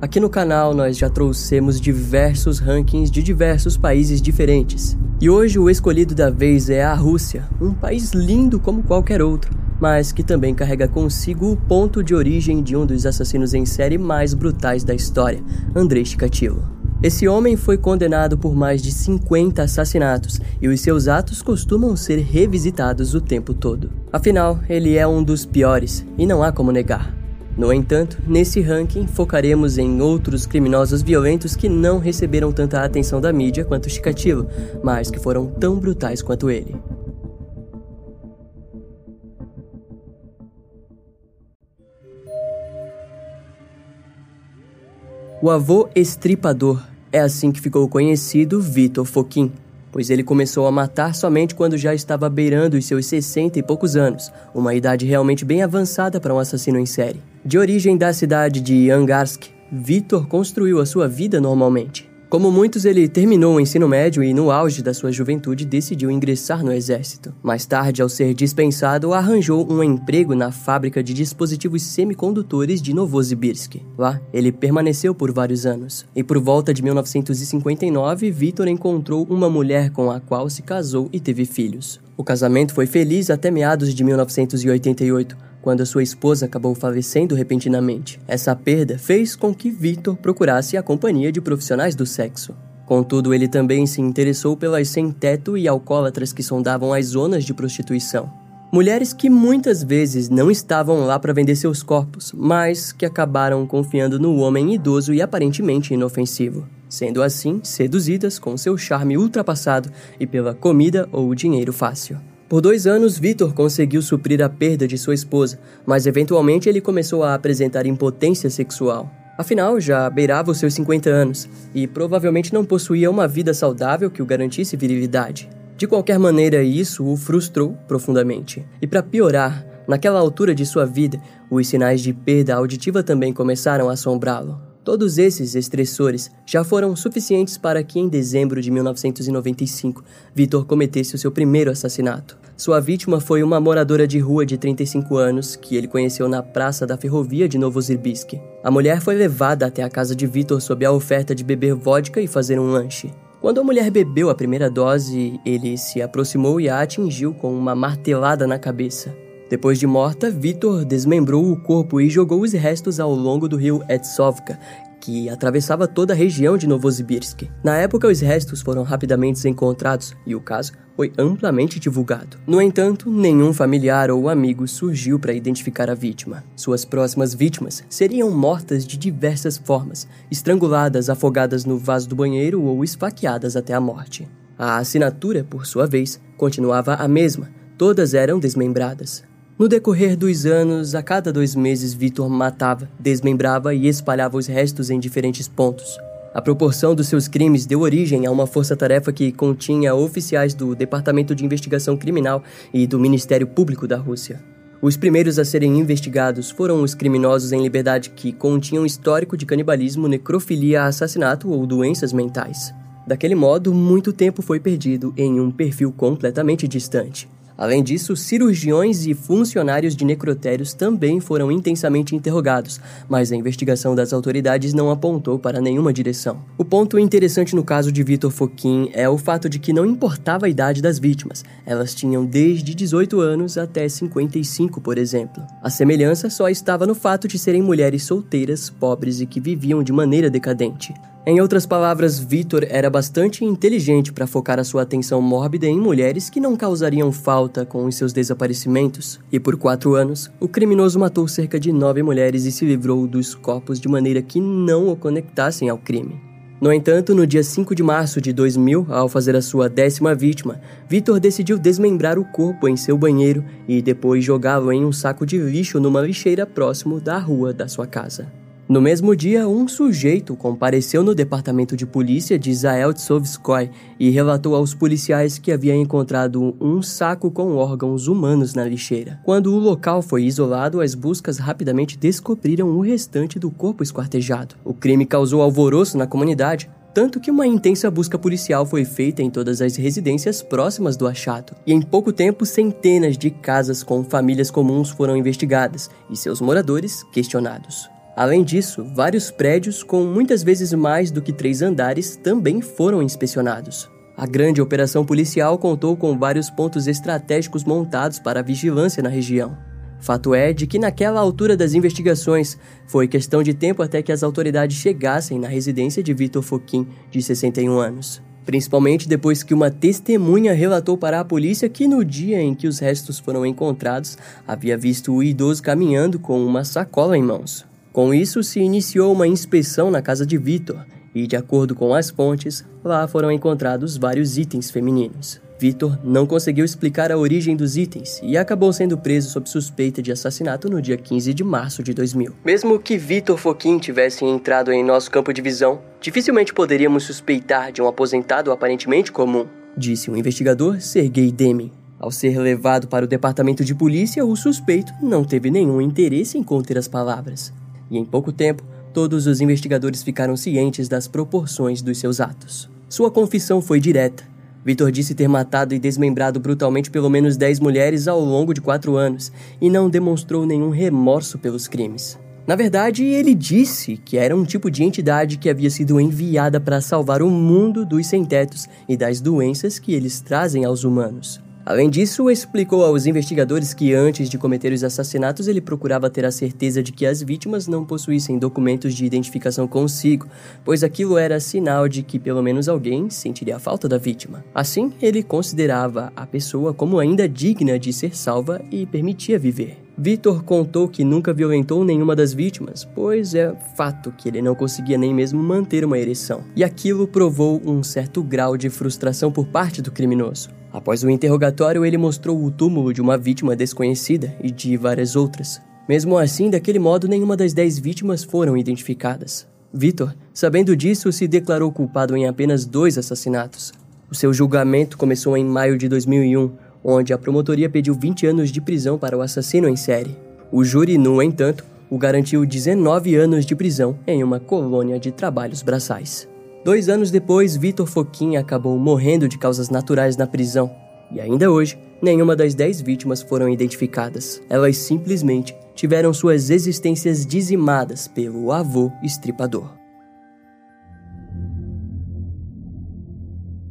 Aqui no canal nós já trouxemos diversos rankings de diversos países diferentes. E hoje o escolhido da vez é a Rússia, um país lindo como qualquer outro, mas que também carrega consigo o ponto de origem de um dos assassinos em série mais brutais da história, Andrei Chikatilo. Esse homem foi condenado por mais de 50 assassinatos e os seus atos costumam ser revisitados o tempo todo. Afinal, ele é um dos piores e não há como negar. No entanto, nesse ranking focaremos em outros criminosos violentos que não receberam tanta atenção da mídia quanto Chikatilo, mas que foram tão brutais quanto ele. O avô estripador é assim que ficou conhecido Vitor Foquin, pois ele começou a matar somente quando já estava beirando os seus 60 e poucos anos, uma idade realmente bem avançada para um assassino em série. De origem da cidade de Angarsk, Vitor construiu a sua vida normalmente. Como muitos, ele terminou o ensino médio e, no auge da sua juventude, decidiu ingressar no exército. Mais tarde, ao ser dispensado, arranjou um emprego na fábrica de dispositivos semicondutores de Novosibirsk. Lá, ele permaneceu por vários anos. E por volta de 1959, Vitor encontrou uma mulher com a qual se casou e teve filhos. O casamento foi feliz até meados de 1988 quando sua esposa acabou falecendo repentinamente. Essa perda fez com que Victor procurasse a companhia de profissionais do sexo. Contudo, ele também se interessou pelas sem-teto e alcoólatras que sondavam as zonas de prostituição. Mulheres que muitas vezes não estavam lá para vender seus corpos, mas que acabaram confiando no homem idoso e aparentemente inofensivo, sendo assim seduzidas com seu charme ultrapassado e pela comida ou dinheiro fácil. Por dois anos, Vitor conseguiu suprir a perda de sua esposa, mas eventualmente ele começou a apresentar impotência sexual. Afinal, já beirava os seus 50 anos e provavelmente não possuía uma vida saudável que o garantisse virilidade. De qualquer maneira, isso o frustrou profundamente. E para piorar, naquela altura de sua vida, os sinais de perda auditiva também começaram a assombrá-lo. Todos esses estressores já foram suficientes para que, em dezembro de 1995, Vitor cometesse o seu primeiro assassinato. Sua vítima foi uma moradora de rua de 35 anos que ele conheceu na praça da ferrovia de Novosibirsk. A mulher foi levada até a casa de Vitor sob a oferta de beber vodka e fazer um lanche. Quando a mulher bebeu a primeira dose, ele se aproximou e a atingiu com uma martelada na cabeça. Depois de morta, Vitor desmembrou o corpo e jogou os restos ao longo do rio Etsovka, que atravessava toda a região de Novosibirsk. Na época, os restos foram rapidamente encontrados e o caso foi amplamente divulgado. No entanto, nenhum familiar ou amigo surgiu para identificar a vítima. Suas próximas vítimas seriam mortas de diversas formas, estranguladas, afogadas no vaso do banheiro ou esfaqueadas até a morte. A assinatura, por sua vez, continuava a mesma, todas eram desmembradas. No decorrer dos anos, a cada dois meses, Vitor matava, desmembrava e espalhava os restos em diferentes pontos. A proporção dos seus crimes deu origem a uma força-tarefa que continha oficiais do Departamento de Investigação Criminal e do Ministério Público da Rússia. Os primeiros a serem investigados foram os criminosos em liberdade que continham histórico de canibalismo, necrofilia, assassinato ou doenças mentais. Daquele modo, muito tempo foi perdido em um perfil completamente distante. Além disso, cirurgiões e funcionários de necrotérios também foram intensamente interrogados, mas a investigação das autoridades não apontou para nenhuma direção. O ponto interessante no caso de Vitor Foquin é o fato de que não importava a idade das vítimas, elas tinham desde 18 anos até 55, por exemplo. A semelhança só estava no fato de serem mulheres solteiras, pobres e que viviam de maneira decadente. Em outras palavras, Victor era bastante inteligente para focar a sua atenção mórbida em mulheres que não causariam falta com os seus desaparecimentos. E por quatro anos, o criminoso matou cerca de nove mulheres e se livrou dos corpos de maneira que não o conectassem ao crime. No entanto, no dia 5 de março de 2000, ao fazer a sua décima vítima, Victor decidiu desmembrar o corpo em seu banheiro e depois jogá-lo em um saco de lixo numa lixeira próximo da rua da sua casa. No mesmo dia, um sujeito compareceu no departamento de polícia de Zaeltsovskoy e relatou aos policiais que havia encontrado um saco com órgãos humanos na lixeira. Quando o local foi isolado, as buscas rapidamente descobriram o restante do corpo esquartejado. O crime causou alvoroço na comunidade, tanto que uma intensa busca policial foi feita em todas as residências próximas do achado. E em pouco tempo, centenas de casas com famílias comuns foram investigadas e seus moradores questionados. Além disso, vários prédios com muitas vezes mais do que três andares também foram inspecionados. A grande operação policial contou com vários pontos estratégicos montados para a vigilância na região. Fato é de que, naquela altura das investigações, foi questão de tempo até que as autoridades chegassem na residência de Vitor Foquim, de 61 anos. Principalmente depois que uma testemunha relatou para a polícia que no dia em que os restos foram encontrados, havia visto o idoso caminhando com uma sacola em mãos. Com isso, se iniciou uma inspeção na casa de Vitor, e, de acordo com as fontes, lá foram encontrados vários itens femininos. Vitor não conseguiu explicar a origem dos itens e acabou sendo preso sob suspeita de assassinato no dia 15 de março de 2000. Mesmo que Vitor Foquin tivesse entrado em nosso campo de visão, dificilmente poderíamos suspeitar de um aposentado aparentemente comum, disse o investigador Sergei Deming. Ao ser levado para o departamento de polícia, o suspeito não teve nenhum interesse em conter as palavras e em pouco tempo, todos os investigadores ficaram cientes das proporções dos seus atos. Sua confissão foi direta. Vitor disse ter matado e desmembrado brutalmente pelo menos 10 mulheres ao longo de quatro anos e não demonstrou nenhum remorso pelos crimes. Na verdade, ele disse que era um tipo de entidade que havia sido enviada para salvar o mundo dos sem-tetos e das doenças que eles trazem aos humanos. Além disso, explicou aos investigadores que antes de cometer os assassinatos ele procurava ter a certeza de que as vítimas não possuíssem documentos de identificação consigo, pois aquilo era sinal de que pelo menos alguém sentiria a falta da vítima. Assim, ele considerava a pessoa como ainda digna de ser salva e permitia viver. Vitor contou que nunca violentou nenhuma das vítimas, pois é fato que ele não conseguia nem mesmo manter uma ereção, e aquilo provou um certo grau de frustração por parte do criminoso. Após o interrogatório, ele mostrou o túmulo de uma vítima desconhecida e de várias outras. Mesmo assim, daquele modo, nenhuma das dez vítimas foram identificadas. Vitor, sabendo disso, se declarou culpado em apenas dois assassinatos. O seu julgamento começou em maio de 2001, onde a promotoria pediu 20 anos de prisão para o assassino em série. O júri, no entanto, o garantiu 19 anos de prisão em uma colônia de trabalhos braçais. Dois anos depois, Vitor Foquin acabou morrendo de causas naturais na prisão. E ainda hoje, nenhuma das dez vítimas foram identificadas. Elas simplesmente tiveram suas existências dizimadas pelo avô estripador.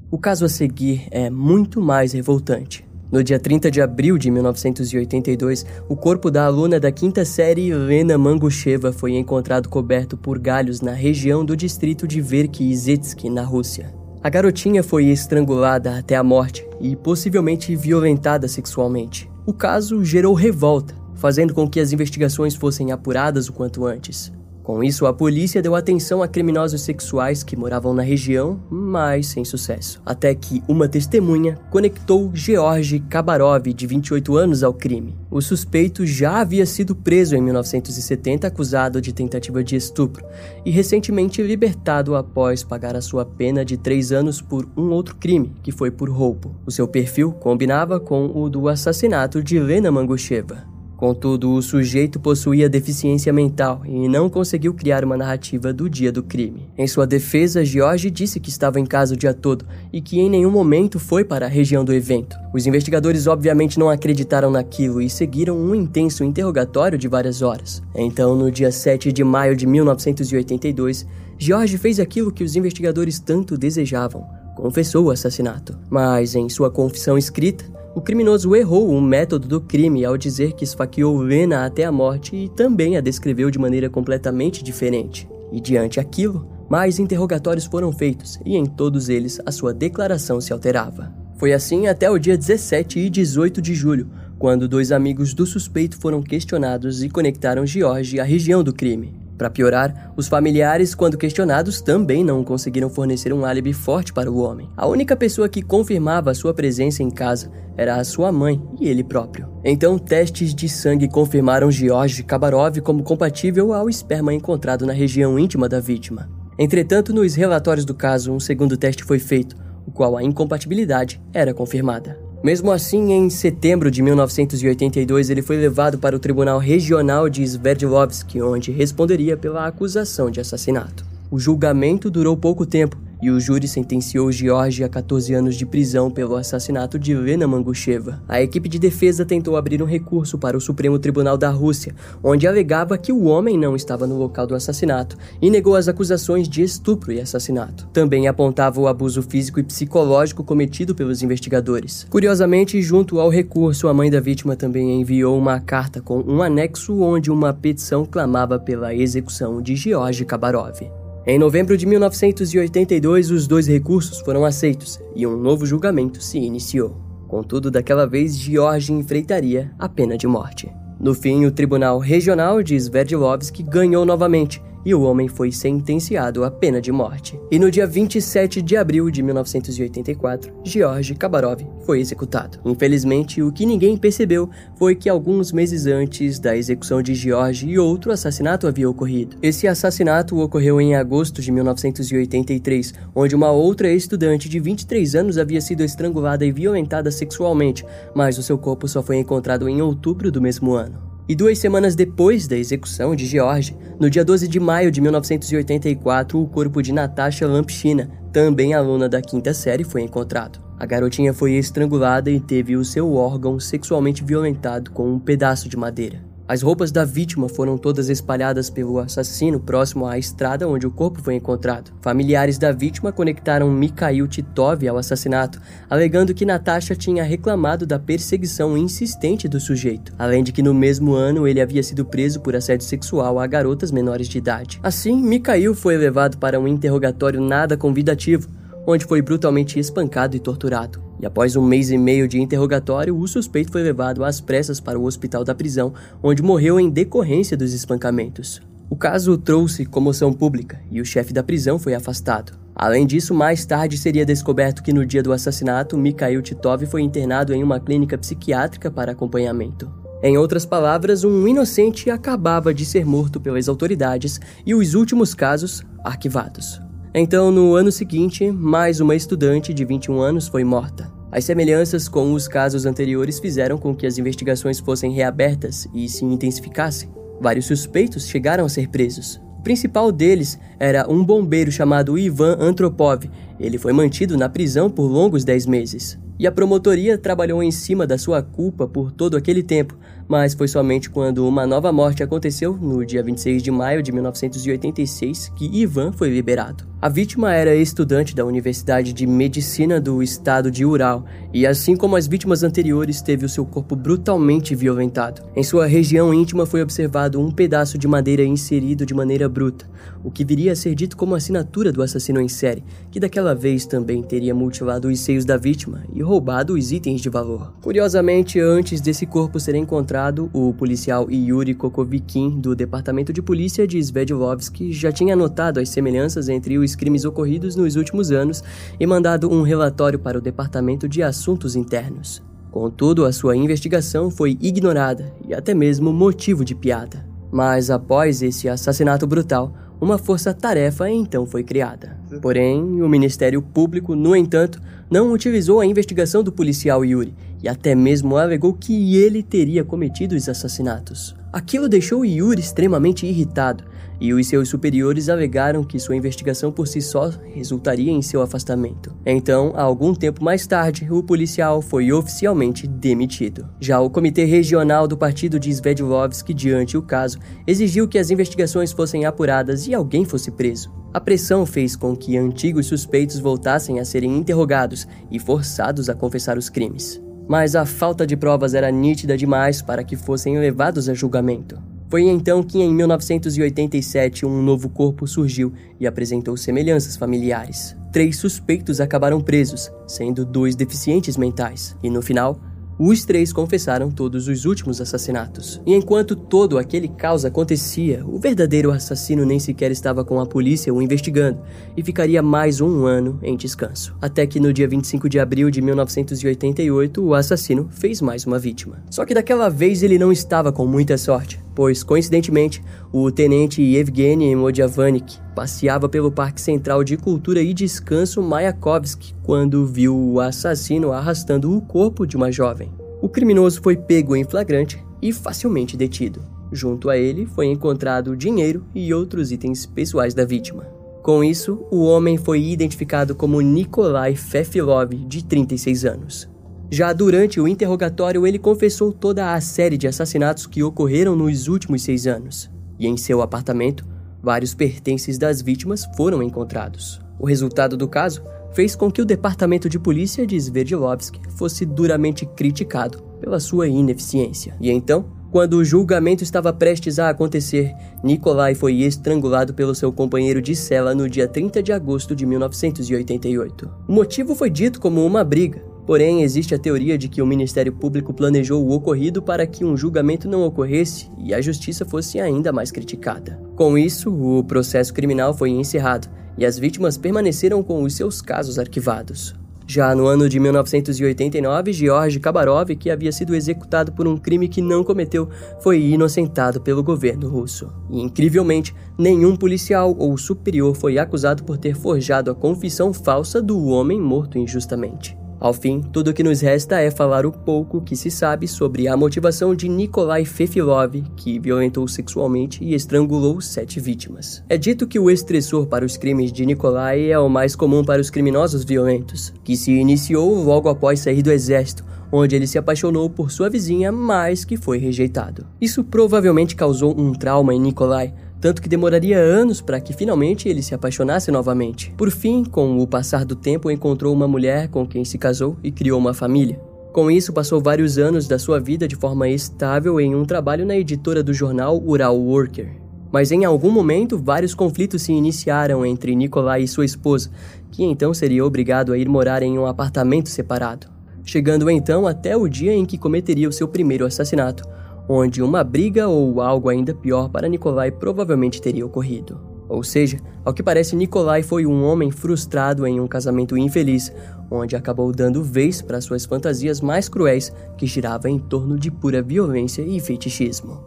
O caso a seguir é muito mais revoltante. No dia 30 de abril de 1982, o corpo da aluna da quinta série Lena Mangusheva foi encontrado coberto por galhos na região do distrito de Verkizetsky, na Rússia. A garotinha foi estrangulada até a morte e possivelmente violentada sexualmente. O caso gerou revolta, fazendo com que as investigações fossem apuradas o quanto antes. Com isso, a polícia deu atenção a criminosos sexuais que moravam na região, mas sem sucesso. Até que uma testemunha conectou George Kabarov, de 28 anos, ao crime. O suspeito já havia sido preso em 1970 acusado de tentativa de estupro e recentemente libertado após pagar a sua pena de três anos por um outro crime, que foi por roubo. O seu perfil combinava com o do assassinato de Lena Mangusheva. Contudo, o sujeito possuía deficiência mental e não conseguiu criar uma narrativa do dia do crime. Em sua defesa, George disse que estava em casa o dia todo e que em nenhum momento foi para a região do evento. Os investigadores obviamente não acreditaram naquilo e seguiram um intenso interrogatório de várias horas. Então, no dia 7 de maio de 1982, George fez aquilo que os investigadores tanto desejavam. Confessou o assassinato. Mas, em sua confissão escrita, o criminoso errou o método do crime ao dizer que esfaqueou Lena até a morte e também a descreveu de maneira completamente diferente. E diante aquilo, mais interrogatórios foram feitos e em todos eles a sua declaração se alterava. Foi assim até o dia 17 e 18 de julho, quando dois amigos do suspeito foram questionados e conectaram George à região do crime. Para piorar, os familiares, quando questionados, também não conseguiram fornecer um álibi forte para o homem. A única pessoa que confirmava sua presença em casa era a sua mãe e ele próprio. Então, testes de sangue confirmaram George Kabarov como compatível ao esperma encontrado na região íntima da vítima. Entretanto, nos relatórios do caso, um segundo teste foi feito, o qual a incompatibilidade era confirmada. Mesmo assim, em setembro de 1982, ele foi levado para o Tribunal Regional de Sverdlovsk, onde responderia pela acusação de assassinato. O julgamento durou pouco tempo e o júri sentenciou George a 14 anos de prisão pelo assassinato de Lena Mangusheva. A equipe de defesa tentou abrir um recurso para o Supremo Tribunal da Rússia, onde alegava que o homem não estava no local do assassinato e negou as acusações de estupro e assassinato. Também apontava o abuso físico e psicológico cometido pelos investigadores. Curiosamente, junto ao recurso, a mãe da vítima também enviou uma carta com um anexo onde uma petição clamava pela execução de George Kabarov. Em novembro de 1982, os dois recursos foram aceitos e um novo julgamento se iniciou. Contudo, daquela vez, George enfrentaria a pena de morte. No fim, o Tribunal Regional de Sverdlovsk ganhou novamente e o homem foi sentenciado à pena de morte. E no dia 27 de abril de 1984, George Kabarov foi executado. Infelizmente, o que ninguém percebeu foi que alguns meses antes da execução de George, outro assassinato havia ocorrido. Esse assassinato ocorreu em agosto de 1983, onde uma outra estudante de 23 anos havia sido estrangulada e violentada sexualmente, mas o seu corpo só foi encontrado em outubro do mesmo ano. E duas semanas depois da execução de George, no dia 12 de maio de 1984, o corpo de Natasha Lampchina, também aluna da quinta série, foi encontrado. A garotinha foi estrangulada e teve o seu órgão sexualmente violentado com um pedaço de madeira. As roupas da vítima foram todas espalhadas pelo assassino próximo à estrada onde o corpo foi encontrado. Familiares da vítima conectaram Mikhail Titov ao assassinato, alegando que Natasha tinha reclamado da perseguição insistente do sujeito, além de que no mesmo ano ele havia sido preso por assédio sexual a garotas menores de idade. Assim, Mikhail foi levado para um interrogatório nada convidativo, onde foi brutalmente espancado e torturado. E após um mês e meio de interrogatório, o suspeito foi levado às pressas para o hospital da prisão, onde morreu em decorrência dos espancamentos. O caso trouxe comoção pública e o chefe da prisão foi afastado. Além disso, mais tarde seria descoberto que no dia do assassinato, Mikhail Titov foi internado em uma clínica psiquiátrica para acompanhamento. Em outras palavras, um inocente acabava de ser morto pelas autoridades e os últimos casos arquivados. Então, no ano seguinte, mais uma estudante de 21 anos foi morta. As semelhanças com os casos anteriores fizeram com que as investigações fossem reabertas e se intensificassem. Vários suspeitos chegaram a ser presos. O principal deles era um bombeiro chamado Ivan Antropov. Ele foi mantido na prisão por longos 10 meses. E a promotoria trabalhou em cima da sua culpa por todo aquele tempo, mas foi somente quando uma nova morte aconteceu, no dia 26 de maio de 1986, que Ivan foi liberado. A vítima era estudante da Universidade de Medicina do estado de Ural e, assim como as vítimas anteriores, teve o seu corpo brutalmente violentado. Em sua região íntima foi observado um pedaço de madeira inserido de maneira bruta, o que viria a ser dito como assinatura do assassino em série, que daquela vez também teria mutilado os seios da vítima e roubado os itens de valor. Curiosamente, antes desse corpo ser encontrado, o policial Yuri Kokovikin, do Departamento de Polícia de Sverdlovsk, já tinha notado as semelhanças entre os crimes ocorridos nos últimos anos e mandado um relatório para o Departamento de Assuntos Internos. Contudo, a sua investigação foi ignorada e até mesmo motivo de piada. Mas após esse assassinato brutal, uma força-tarefa então foi criada. Porém, o Ministério Público, no entanto, não utilizou a investigação do policial Yuri e até mesmo alegou que ele teria cometido os assassinatos. Aquilo deixou Yuri extremamente irritado e os seus superiores alegaram que sua investigação por si só resultaria em seu afastamento. Então, algum tempo mais tarde, o policial foi oficialmente demitido. Já o Comitê Regional do Partido de Sverdlovsk, diante o caso, exigiu que as investigações fossem apuradas e alguém fosse preso. A pressão fez com que antigos suspeitos voltassem a serem interrogados e forçados a confessar os crimes. Mas a falta de provas era nítida demais para que fossem levados a julgamento. Foi então que, em 1987, um novo corpo surgiu e apresentou semelhanças familiares. Três suspeitos acabaram presos, sendo dois deficientes mentais, e no final, os três confessaram todos os últimos assassinatos. E enquanto todo aquele caos acontecia, o verdadeiro assassino nem sequer estava com a polícia o investigando e ficaria mais um ano em descanso. Até que no dia 25 de abril de 1988, o assassino fez mais uma vítima. Só que daquela vez ele não estava com muita sorte pois, coincidentemente, o tenente Evgeny Modiavanik passeava pelo Parque Central de Cultura e Descanso Mayakovsky quando viu o assassino arrastando o corpo de uma jovem. O criminoso foi pego em flagrante e facilmente detido. Junto a ele foi encontrado dinheiro e outros itens pessoais da vítima. Com isso, o homem foi identificado como Nikolai Fefilov, de 36 anos. Já durante o interrogatório, ele confessou toda a série de assassinatos que ocorreram nos últimos seis anos, e em seu apartamento, vários pertences das vítimas foram encontrados. O resultado do caso fez com que o departamento de polícia de Sverdlovsk fosse duramente criticado pela sua ineficiência. E então, quando o julgamento estava prestes a acontecer, Nikolai foi estrangulado pelo seu companheiro de cela no dia 30 de agosto de 1988. O motivo foi dito como uma briga, Porém, existe a teoria de que o Ministério Público planejou o ocorrido para que um julgamento não ocorresse e a justiça fosse ainda mais criticada. Com isso, o processo criminal foi encerrado e as vítimas permaneceram com os seus casos arquivados. Já no ano de 1989, George Kabarov, que havia sido executado por um crime que não cometeu, foi inocentado pelo governo russo. E, incrivelmente, nenhum policial ou superior foi acusado por ter forjado a confissão falsa do homem morto injustamente. Ao fim, tudo o que nos resta é falar o pouco que se sabe sobre a motivação de Nikolai Fefilov, que violentou sexualmente e estrangulou sete vítimas. É dito que o estressor para os crimes de Nikolai é o mais comum para os criminosos violentos, que se iniciou logo após sair do exército, onde ele se apaixonou por sua vizinha, mas que foi rejeitado. Isso provavelmente causou um trauma em Nikolai, tanto que demoraria anos para que finalmente ele se apaixonasse novamente. Por fim, com o passar do tempo, encontrou uma mulher com quem se casou e criou uma família. Com isso, passou vários anos da sua vida de forma estável em um trabalho na editora do jornal Ural Worker. Mas em algum momento, vários conflitos se iniciaram entre Nikolai e sua esposa, que então seria obrigado a ir morar em um apartamento separado. Chegando então até o dia em que cometeria o seu primeiro assassinato, onde uma briga ou algo ainda pior para Nikolai provavelmente teria ocorrido. Ou seja, ao que parece, Nikolai foi um homem frustrado em um casamento infeliz, onde acabou dando vez para suas fantasias mais cruéis, que girava em torno de pura violência e fetichismo.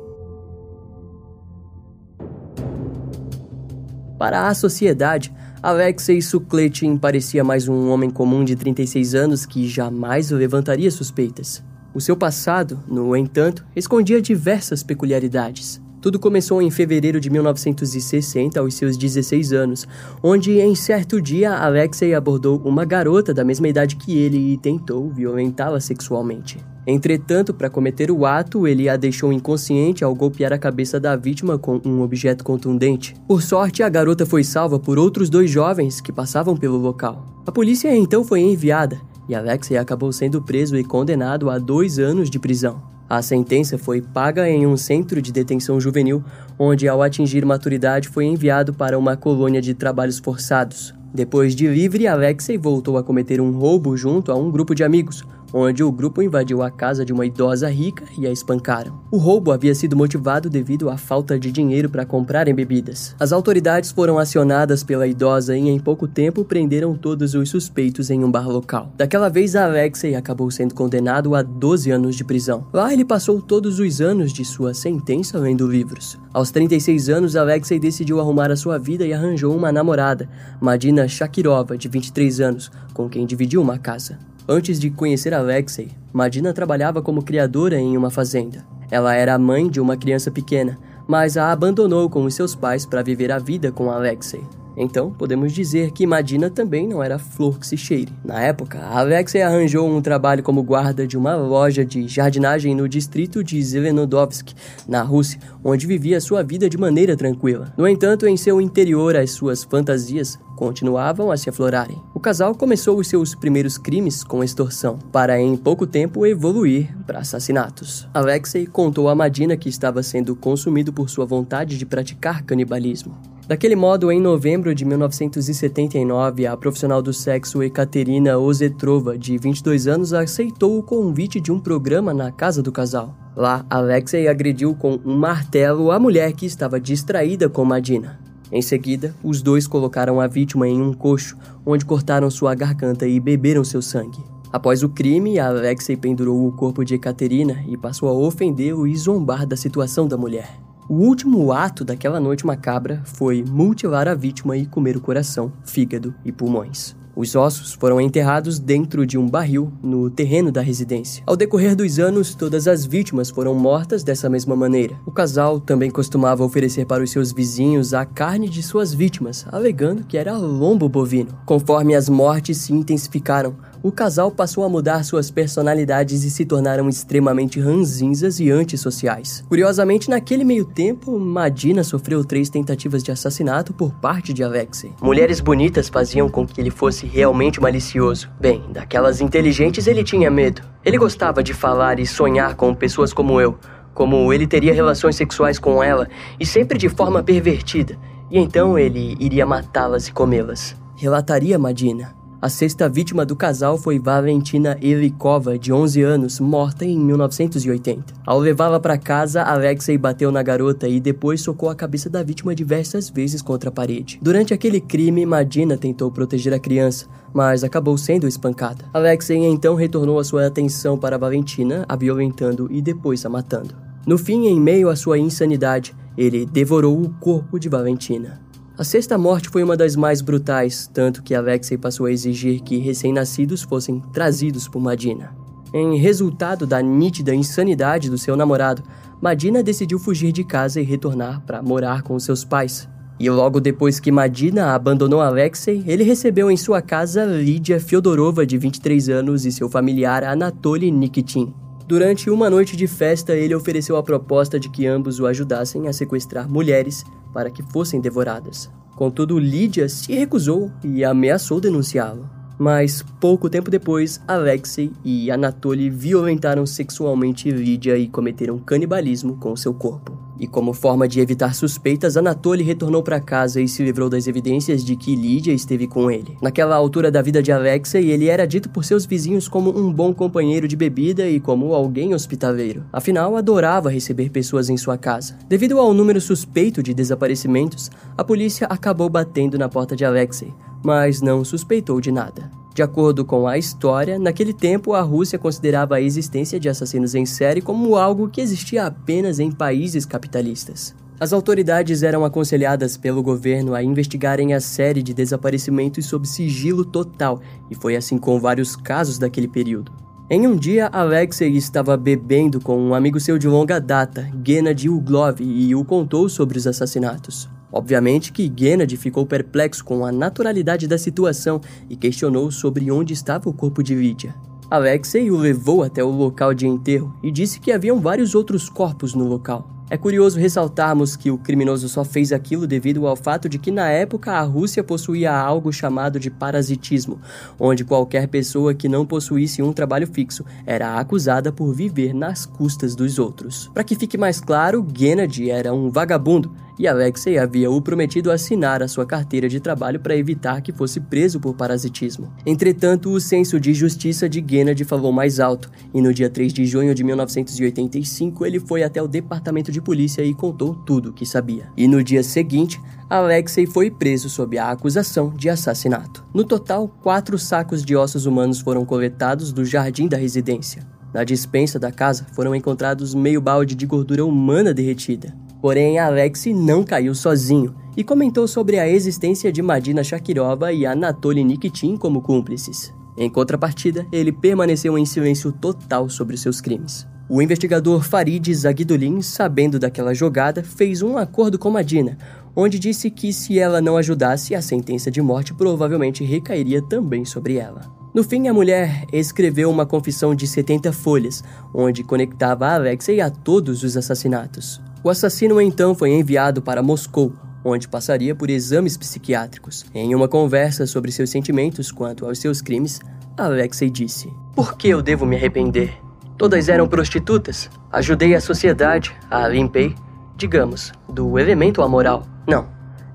Para a sociedade, Alexei Sukletin parecia mais um homem comum de 36 anos que jamais levantaria suspeitas. O seu passado, no entanto, escondia diversas peculiaridades. Tudo começou em fevereiro de 1960, aos seus 16 anos, onde em certo dia Alexei abordou uma garota da mesma idade que ele e tentou violentá-la sexualmente. Entretanto, para cometer o ato, ele a deixou inconsciente ao golpear a cabeça da vítima com um objeto contundente. Por sorte, a garota foi salva por outros dois jovens que passavam pelo local. A polícia então foi enviada e Alexei acabou sendo preso e condenado a dois anos de prisão. A sentença foi paga em um centro de detenção juvenil, onde, ao atingir maturidade, foi enviado para uma colônia de trabalhos forçados. Depois de livre, Alexei voltou a cometer um roubo junto a um grupo de amigos, onde o grupo invadiu a casa de uma idosa rica e a espancaram. O roubo havia sido motivado devido à falta de dinheiro para comprarem bebidas. As autoridades foram acionadas pela idosa e em pouco tempo prenderam todos os suspeitos em um bar local. Daquela vez, Alexei acabou sendo condenado a 12 anos de prisão. Lá ele passou todos os anos de sua sentença lendo livros. Aos 36 anos, Alexei decidiu arrumar a sua vida e arranjou uma namorada, Madina Shakirova, de 23 anos, com quem dividiu uma casa. Antes de conhecer Alexei, Madina trabalhava como criadora em uma fazenda. Ela era a mãe de uma criança pequena, mas a abandonou com os seus pais para viver a vida com Alexei. Então, podemos dizer que Madina também não era flor que se cheire. Na época, Alexei arranjou um trabalho como guarda de uma loja de jardinagem no distrito de Zelenodovsk, na Rússia, onde vivia sua vida de maneira tranquila. No entanto, em seu interior, as suas fantasias continuavam a se aflorarem. O casal começou os seus primeiros crimes com extorsão, para em pouco tempo evoluir para assassinatos. Alexei contou a Madina que estava sendo consumido por sua vontade de praticar canibalismo. Daquele modo, em novembro de 1979, a profissional do sexo Ekaterina Ozetrova, de 22 anos, aceitou o convite de um programa na casa do casal. Lá, Alexei agrediu com um martelo a mulher que estava distraída com Madina. Em seguida, os dois colocaram a vítima em um coxo, onde cortaram sua garganta e beberam seu sangue. Após o crime, Alexei pendurou o corpo de Ekaterina e passou a ofendê-lo e zombar da situação da mulher. O último ato daquela noite macabra foi mutilar a vítima e comer o coração, fígado e pulmões. Os ossos foram enterrados dentro de um barril no terreno da residência. Ao decorrer dos anos, todas as vítimas foram mortas dessa mesma maneira. O casal também costumava oferecer para os seus vizinhos a carne de suas vítimas, alegando que era lombo bovino. Conforme as mortes se intensificaram, o casal passou a mudar suas personalidades e se tornaram extremamente ranzinzas e antissociais. Curiosamente, naquele meio tempo, Madina sofreu três tentativas de assassinato por parte de Alexei. Mulheres bonitas faziam com que ele fosse realmente malicioso. Bem, daquelas inteligentes ele tinha medo. Ele gostava de falar e sonhar com pessoas como eu, como ele teria relações sexuais com ela e sempre de forma pervertida, e então ele iria matá-las e comê-las. Relataria Madina. A sexta vítima do casal foi Valentina Elikova, de 11 anos, morta em 1980. Ao levá-la para casa, Alexei bateu na garota e depois socou a cabeça da vítima diversas vezes contra a parede. Durante aquele crime, Madina tentou proteger a criança, mas acabou sendo espancada. Alexei então retornou a sua atenção para Valentina, a violentando e depois a matando. No fim, em meio à sua insanidade, ele devorou o corpo de Valentina. A sexta morte foi uma das mais brutais, tanto que Alexei passou a exigir que recém-nascidos fossem trazidos por Madina. Em resultado da nítida insanidade do seu namorado, Madina decidiu fugir de casa e retornar para morar com seus pais. E logo depois que Madina abandonou Alexei, ele recebeu em sua casa Lídia Fyodorova, de 23 anos, e seu familiar Anatoly Nikitin. Durante uma noite de festa, ele ofereceu a proposta de que ambos o ajudassem a sequestrar mulheres para que fossem devoradas. Contudo, Lídia se recusou e ameaçou denunciá-lo. Mas pouco tempo depois, Alexei e Anatoly violentaram sexualmente Lídia e cometeram canibalismo com seu corpo. E como forma de evitar suspeitas, Anatoly retornou para casa e se livrou das evidências de que Lídia esteve com ele. Naquela altura da vida de Alexei, ele era dito por seus vizinhos como um bom companheiro de bebida e como alguém hospitaleiro. Afinal, adorava receber pessoas em sua casa. Devido ao número suspeito de desaparecimentos, a polícia acabou batendo na porta de Alexei mas não suspeitou de nada. De acordo com a história, naquele tempo a Rússia considerava a existência de assassinos em série como algo que existia apenas em países capitalistas. As autoridades eram aconselhadas pelo governo a investigarem a série de desaparecimentos sob sigilo total, e foi assim com vários casos daquele período. Em um dia, Alexei estava bebendo com um amigo seu de longa data, Gennady Uglov, e o contou sobre os assassinatos. Obviamente que Gennady ficou perplexo com a naturalidade da situação e questionou sobre onde estava o corpo de Lydia. Alexei o levou até o local de enterro e disse que haviam vários outros corpos no local. É curioso ressaltarmos que o criminoso só fez aquilo devido ao fato de que na época a Rússia possuía algo chamado de parasitismo, onde qualquer pessoa que não possuísse um trabalho fixo era acusada por viver nas custas dos outros. Para que fique mais claro, Gennady era um vagabundo e Alexei havia o prometido assinar a sua carteira de trabalho para evitar que fosse preso por parasitismo. Entretanto, o senso de justiça de Gennady falou mais alto, e no dia 3 de junho de 1985 ele foi até o departamento de polícia e contou tudo o que sabia. E no dia seguinte, Alexei foi preso sob a acusação de assassinato. No total, quatro sacos de ossos humanos foram coletados do jardim da residência. Na dispensa da casa foram encontrados meio balde de gordura humana derretida. Porém, Alex não caiu sozinho e comentou sobre a existência de Madina Shakirova e Anatoly Nikitin como cúmplices. Em contrapartida, ele permaneceu em silêncio total sobre seus crimes. O investigador Farid Zagidulin, sabendo daquela jogada, fez um acordo com Madina, onde disse que se ela não ajudasse, a sentença de morte provavelmente recairia também sobre ela. No fim, a mulher escreveu uma confissão de 70 folhas, onde conectava Alexei a todos os assassinatos. O assassino então foi enviado para Moscou, onde passaria por exames psiquiátricos. Em uma conversa sobre seus sentimentos quanto aos seus crimes, Alexei disse: Por que eu devo me arrepender? Todas eram prostitutas. Ajudei a sociedade, a limpei, digamos, do elemento amoral. Não,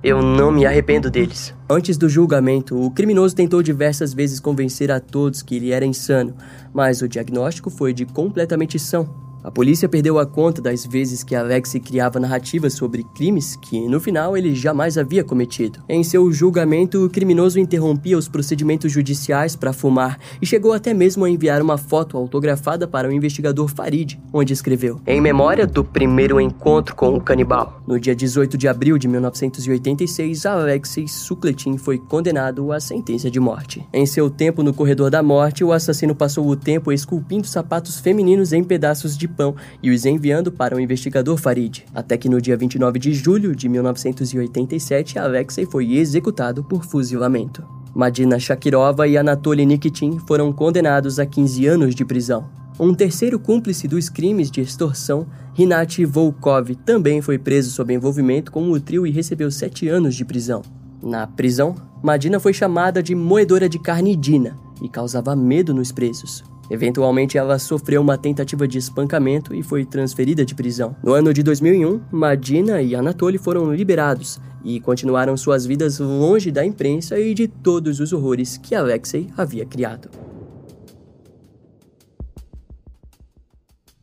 eu não me arrependo deles. Antes do julgamento, o criminoso tentou diversas vezes convencer a todos que ele era insano, mas o diagnóstico foi de completamente são. A polícia perdeu a conta das vezes que Alexei criava narrativas sobre crimes que, no final, ele jamais havia cometido. Em seu julgamento, o criminoso interrompia os procedimentos judiciais para fumar e chegou até mesmo a enviar uma foto autografada para o investigador Farid, onde escreveu: Em memória do primeiro encontro com o canibal. No dia 18 de abril de 1986, Alexei Sukletin foi condenado à sentença de morte. Em seu tempo no corredor da morte, o assassino passou o tempo esculpindo sapatos femininos em pedaços de pão e os enviando para o investigador Farid, até que no dia 29 de julho de 1987 Alexei foi executado por fuzilamento. Madina Shakirova e Anatoly Nikitin foram condenados a 15 anos de prisão. Um terceiro cúmplice dos crimes de extorsão, Rinat Volkov, também foi preso sob envolvimento com o trio e recebeu 7 anos de prisão. Na prisão, Madina foi chamada de moedora de carne Dina e causava medo nos presos. Eventualmente, ela sofreu uma tentativa de espancamento e foi transferida de prisão. No ano de 2001, Madina e Anatoly foram liberados e continuaram suas vidas longe da imprensa e de todos os horrores que Alexei havia criado.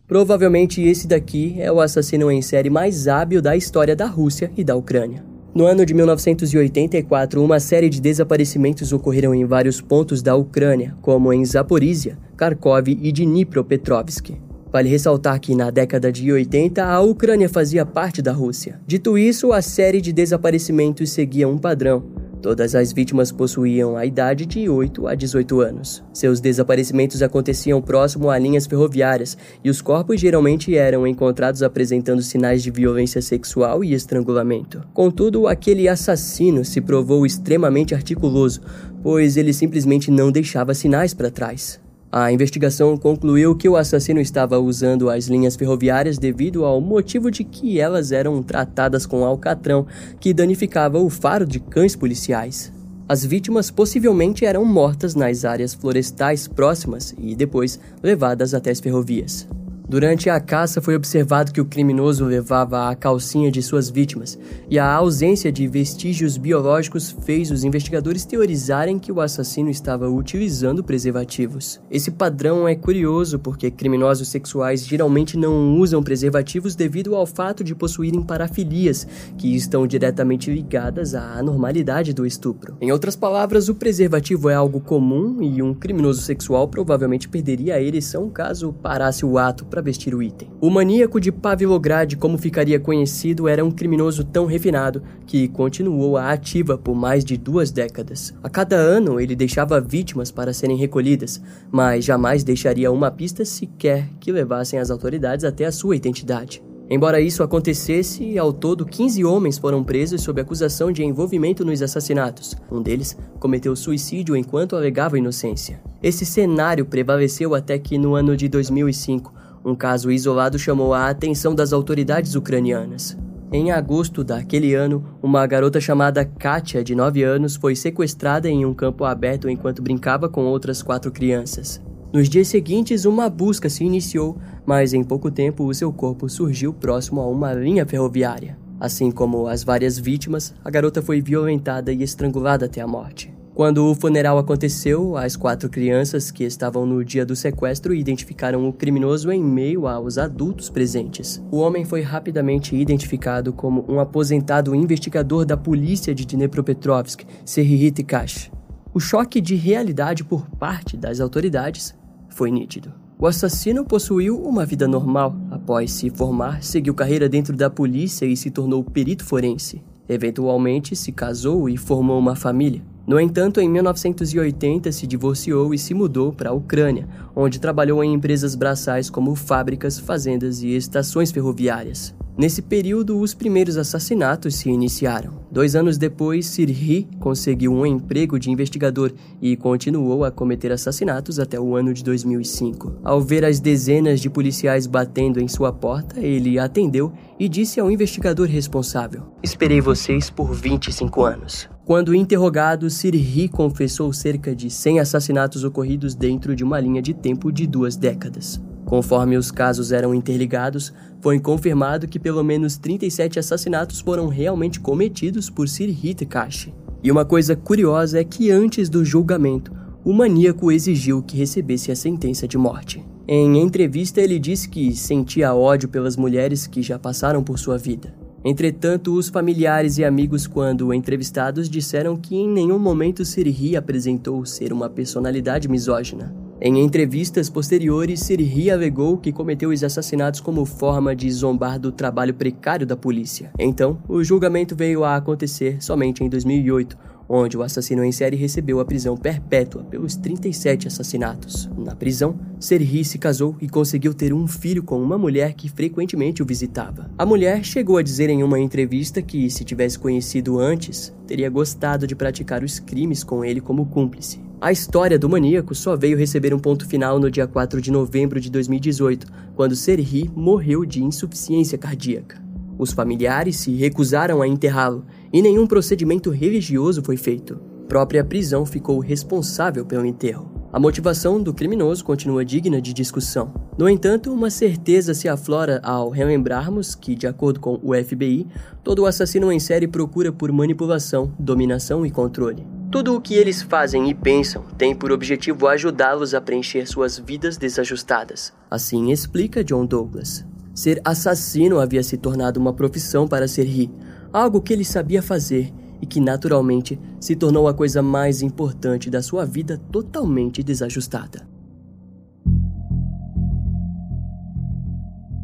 Provavelmente esse daqui é o assassino em série mais hábil da história da Rússia e da Ucrânia. No ano de 1984, uma série de desaparecimentos ocorreram em vários pontos da Ucrânia, como em Zaporizhia, Kharkov e Dnipropetrovsk. Vale ressaltar que na década de 80 a Ucrânia fazia parte da Rússia. Dito isso, a série de desaparecimentos seguia um padrão. Todas as vítimas possuíam a idade de 8 a 18 anos. Seus desaparecimentos aconteciam próximo a linhas ferroviárias e os corpos geralmente eram encontrados apresentando sinais de violência sexual e estrangulamento. Contudo, aquele assassino se provou extremamente articuloso, pois ele simplesmente não deixava sinais para trás. A investigação concluiu que o assassino estava usando as linhas ferroviárias devido ao motivo de que elas eram tratadas com alcatrão que danificava o faro de cães policiais. As vítimas possivelmente eram mortas nas áreas florestais próximas e depois levadas até as ferrovias. Durante a caça foi observado que o criminoso levava a calcinha de suas vítimas, e a ausência de vestígios biológicos fez os investigadores teorizarem que o assassino estava utilizando preservativos. Esse padrão é curioso porque criminosos sexuais geralmente não usam preservativos devido ao fato de possuírem parafilias, que estão diretamente ligadas à anormalidade do estupro. Em outras palavras, o preservativo é algo comum e um criminoso sexual provavelmente perderia a ereção caso parasse o ato para vestir o item. O maníaco de Pavlograd, como ficaria conhecido, era um criminoso tão refinado que continuou a ativa por mais de duas décadas. A cada ano ele deixava vítimas para serem recolhidas, mas jamais deixaria uma pista sequer que levassem as autoridades até a sua identidade. Embora isso acontecesse, ao todo 15 homens foram presos sob acusação de envolvimento nos assassinatos. Um deles cometeu suicídio enquanto alegava inocência. Esse cenário prevaleceu até que, no ano de 2005, um caso isolado chamou a atenção das autoridades ucranianas. Em agosto daquele ano, uma garota chamada Katia, de 9 anos, foi sequestrada em um campo aberto enquanto brincava com outras quatro crianças. Nos dias seguintes, uma busca se iniciou, mas em pouco tempo o seu corpo surgiu próximo a uma linha ferroviária. Assim como as várias vítimas, a garota foi violentada e estrangulada até a morte. Quando o funeral aconteceu, as quatro crianças que estavam no dia do sequestro identificaram o criminoso em meio aos adultos presentes. O homem foi rapidamente identificado como um aposentado investigador da polícia de Dnepropetrovsk, Serhiy Tikash. O choque de realidade por parte das autoridades foi nítido. O assassino possuiu uma vida normal. Após se formar, seguiu carreira dentro da polícia e se tornou perito forense. Eventualmente se casou e formou uma família. No entanto, em 1980 se divorciou e se mudou para a Ucrânia, onde trabalhou em empresas braçais como fábricas, fazendas e estações ferroviárias. Nesse período, os primeiros assassinatos se iniciaram. Dois anos depois, Sirhi conseguiu um emprego de investigador e continuou a cometer assassinatos até o ano de 2005. Ao ver as dezenas de policiais batendo em sua porta, ele atendeu e disse ao investigador responsável: Esperei vocês por 25 anos. Quando interrogado, Sirhi confessou cerca de 100 assassinatos ocorridos dentro de uma linha de tempo de duas décadas. Conforme os casos eram interligados, foi confirmado que pelo menos 37 assassinatos foram realmente cometidos por Sirhi Tekashi. E uma coisa curiosa é que antes do julgamento, o maníaco exigiu que recebesse a sentença de morte. Em entrevista, ele disse que sentia ódio pelas mulheres que já passaram por sua vida. Entretanto, os familiares e amigos, quando entrevistados, disseram que em nenhum momento Sirhi apresentou ser uma personalidade misógina. Em entrevistas posteriores, Sirhi alegou que cometeu os assassinatos como forma de zombar do trabalho precário da polícia. Então, o julgamento veio a acontecer somente em 2008, onde o assassino em série recebeu a prisão perpétua pelos 37 assassinatos. Na prisão, Serhi se casou e conseguiu ter um filho com uma mulher que frequentemente o visitava. A mulher chegou a dizer em uma entrevista que, se tivesse conhecido antes, teria gostado de praticar os crimes com ele como cúmplice. A história do maníaco só veio receber um ponto final no dia 4 de novembro de 2018, quando Serhi morreu de insuficiência cardíaca. Os familiares se recusaram a enterrá-lo e nenhum procedimento religioso foi feito. Própria prisão ficou responsável pelo enterro. A motivação do criminoso continua digna de discussão. No entanto, uma certeza se aflora ao relembrarmos que, de acordo com o FBI, todo assassino em série procura por manipulação, dominação e controle. Tudo o que eles fazem e pensam tem por objetivo ajudá-los a preencher suas vidas desajustadas. Assim explica John Douglas. Ser assassino havia se tornado uma profissão para Serhi, algo que ele sabia fazer e que naturalmente se tornou a coisa mais importante da sua vida totalmente desajustada.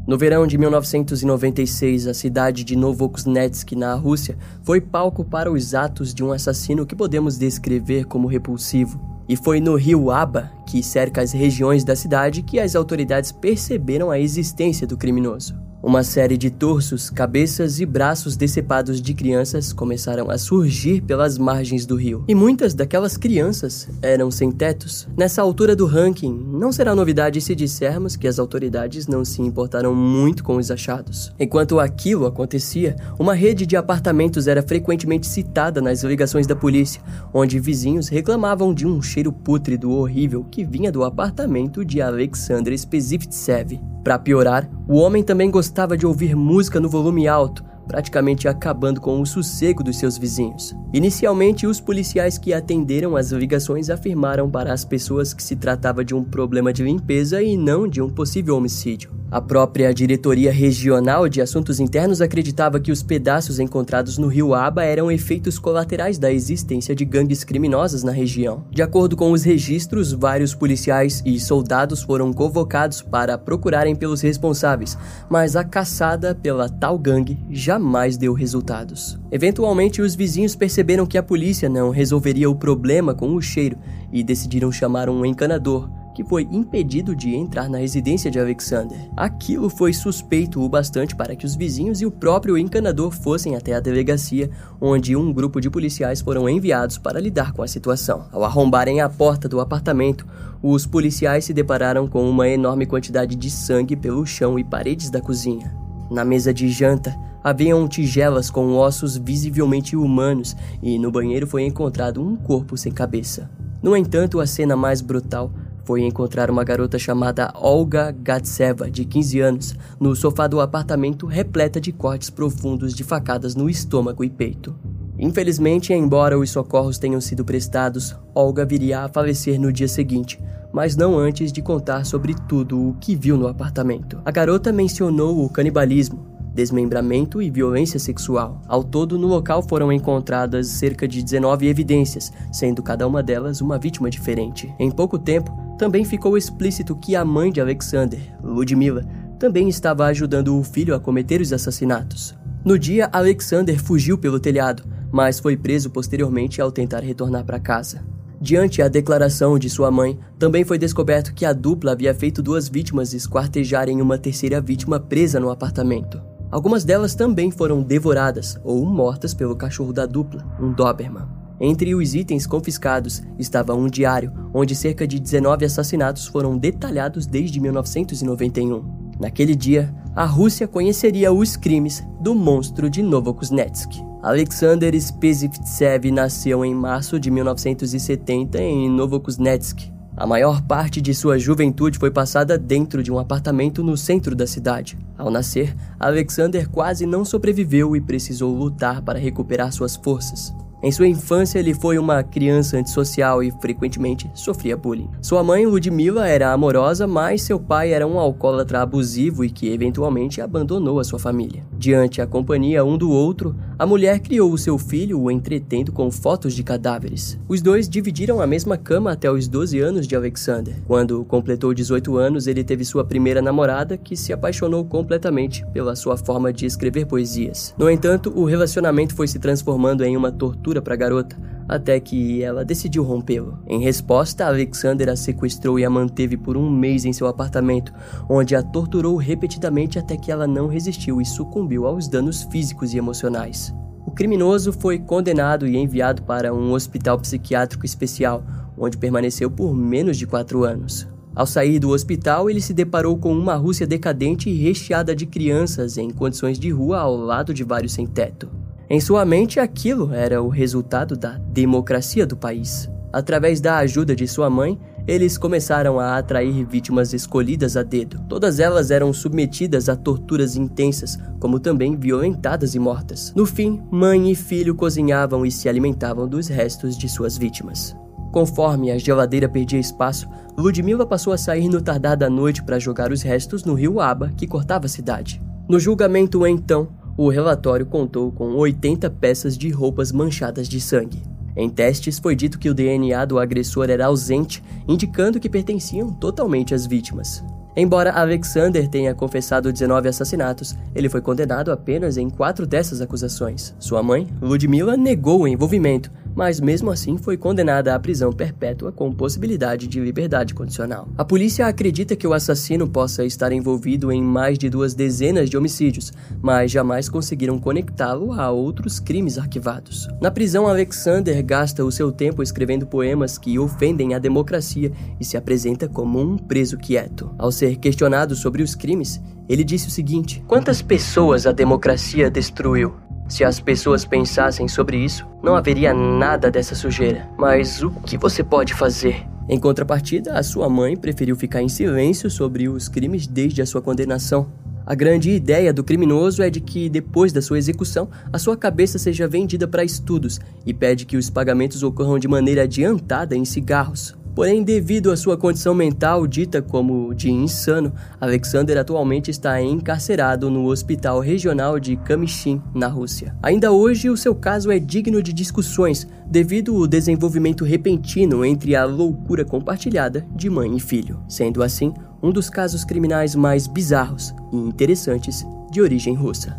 No verão de 1996, a cidade de Novokuznetsk, na Rússia, foi palco para os atos de um assassino que podemos descrever como repulsivo. E foi no rio Aba, que cerca as regiões da cidade, que as autoridades perceberam a existência do criminoso. Uma série de torsos, cabeças e braços decepados de crianças começaram a surgir pelas margens do rio. E muitas daquelas crianças eram sem tetos. Nessa altura do ranking, não será novidade se dissermos que as autoridades não se importaram muito com os achados. Enquanto aquilo acontecia, uma rede de apartamentos era frequentemente citada nas ligações da polícia, onde vizinhos reclamavam de um cheiro pútrido horrível que vinha do apartamento de Alexander Spezivtsev. Para piorar, o homem também gostava de ouvir música no volume alto, praticamente acabando com o sossego dos seus vizinhos. Inicialmente, os policiais que atenderam as ligações afirmaram para as pessoas que se tratava de um problema de limpeza e não de um possível homicídio. A própria Diretoria Regional de Assuntos Internos acreditava que os pedaços encontrados no rio Aba eram efeitos colaterais da existência de gangues criminosas na região. De acordo com os registros, vários policiais e soldados foram convocados para procurarem pelos responsáveis, mas a caçada pela tal gangue jamais deu resultados. Eventualmente, os vizinhos perceberam que a polícia não resolveria o problema com o cheiro e decidiram chamar um encanador que foi impedido de entrar na residência de Alexander. Aquilo foi suspeito o bastante para que os vizinhos e o próprio encanador fossem até a delegacia, onde um grupo de policiais foram enviados para lidar com a situação. Ao arrombarem a porta do apartamento, os policiais se depararam com uma enorme quantidade de sangue pelo chão e paredes da cozinha. Na mesa de janta, haviam tigelas com ossos visivelmente humanos e no banheiro foi encontrado um corpo sem cabeça. No entanto, a cena mais brutal foi encontrar uma garota chamada Olga Gatseva, de 15 anos, no sofá do apartamento repleta de cortes profundos de facadas no estômago e peito. Infelizmente, embora os socorros tenham sido prestados, Olga viria a falecer no dia seguinte, mas não antes de contar sobre tudo o que viu no apartamento. A garota mencionou o canibalismo, desmembramento e violência sexual. Ao todo, no local foram encontradas cerca de 19 evidências, sendo cada uma delas uma vítima diferente. Em pouco tempo, também ficou explícito que a mãe de Alexander, Ludmila, também estava ajudando o filho a cometer os assassinatos. No dia, Alexander fugiu pelo telhado, mas foi preso posteriormente ao tentar retornar para casa. Diante a declaração de sua mãe, também foi descoberto que a dupla havia feito duas vítimas esquartejarem uma terceira vítima presa no apartamento. Algumas delas também foram devoradas ou mortas pelo cachorro da dupla, um Doberman. Entre os itens confiscados estava um diário, onde cerca de 19 assassinatos foram detalhados desde 1991. Naquele dia, a Rússia conheceria os crimes do monstro de Novokuznetsk. Alexander Spezivtsev nasceu em março de 1970 em Novokuznetsk. A maior parte de sua juventude foi passada dentro de um apartamento no centro da cidade. Ao nascer, Alexander quase não sobreviveu e precisou lutar para recuperar suas forças. Em sua infância, ele foi uma criança antissocial e frequentemente sofria bullying. Sua mãe, Ludmila, era amorosa, mas seu pai era um alcoólatra abusivo e que eventualmente abandonou a sua família. Diante a companhia um do outro, a mulher criou o seu filho, o entretendo com fotos de cadáveres. Os dois dividiram a mesma cama até os 12 anos de Alexander. Quando completou 18 anos, ele teve sua primeira namorada, que se apaixonou completamente pela sua forma de escrever poesias. No entanto, o relacionamento foi se transformando em uma tortura para a garota, até que ela decidiu rompê-lo. Em resposta, Alexander a sequestrou e a manteve por um mês em seu apartamento, onde a torturou repetidamente até que ela não resistiu e sucumbiu aos danos físicos e emocionais. O criminoso foi condenado e enviado para um hospital psiquiátrico especial, onde permaneceu por menos de quatro anos. Ao sair do hospital, ele se deparou com uma Rússia decadente e recheada de crianças em condições de rua ao lado de vários sem teto. Em sua mente, aquilo era o resultado da democracia do país. Através da ajuda de sua mãe, eles começaram a atrair vítimas escolhidas a dedo. Todas elas eram submetidas a torturas intensas, como também violentadas e mortas. No fim, mãe e filho cozinhavam e se alimentavam dos restos de suas vítimas. Conforme a geladeira perdia espaço, Ludmila passou a sair no tardar da noite para jogar os restos no rio Aba, que cortava a cidade. No julgamento, então, o relatório contou com 80 peças de roupas manchadas de sangue. Em testes, foi dito que o DNA do agressor era ausente, indicando que pertenciam totalmente às vítimas. Embora Alexander tenha confessado 19 assassinatos, ele foi condenado apenas em quatro dessas acusações. Sua mãe, Ludmila, negou o envolvimento, mas mesmo assim foi condenada à prisão perpétua com possibilidade de liberdade condicional. A polícia acredita que o assassino possa estar envolvido em mais de duas dezenas de homicídios, mas jamais conseguiram conectá-lo a outros crimes arquivados. Na prisão, Alexander gasta o seu tempo escrevendo poemas que ofendem a democracia e se apresenta como um preso quieto. Ao ser questionado sobre os crimes, ele disse o seguinte: Quantas pessoas a democracia destruiu? Se as pessoas pensassem sobre isso, não haveria nada dessa sujeira. Mas o que você pode fazer? Em contrapartida, a sua mãe preferiu ficar em silêncio sobre os crimes desde a sua condenação. A grande ideia do criminoso é de que, depois da sua execução, a sua cabeça seja vendida para estudos e pede que os pagamentos ocorram de maneira adiantada em cigarros. Porém, devido à sua condição mental dita como de insano, Alexander atualmente está encarcerado no Hospital Regional de Kamyshin, na Rússia. Ainda hoje, o seu caso é digno de discussões devido ao desenvolvimento repentino entre a loucura compartilhada de mãe e filho, sendo assim um dos casos criminais mais bizarros e interessantes de origem russa.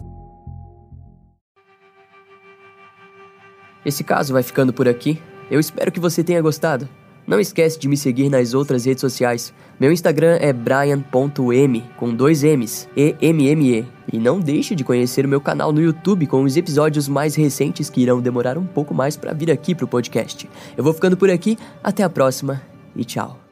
Esse caso vai ficando por aqui. Eu espero que você tenha gostado. Não esquece de me seguir nas outras redes sociais. Meu Instagram é brian.m, com dois M's, E-M-M-E. E não deixe de conhecer o meu canal no YouTube com os episódios mais recentes que irão demorar um pouco mais para vir aqui pro podcast. Eu vou ficando por aqui, até a próxima e tchau.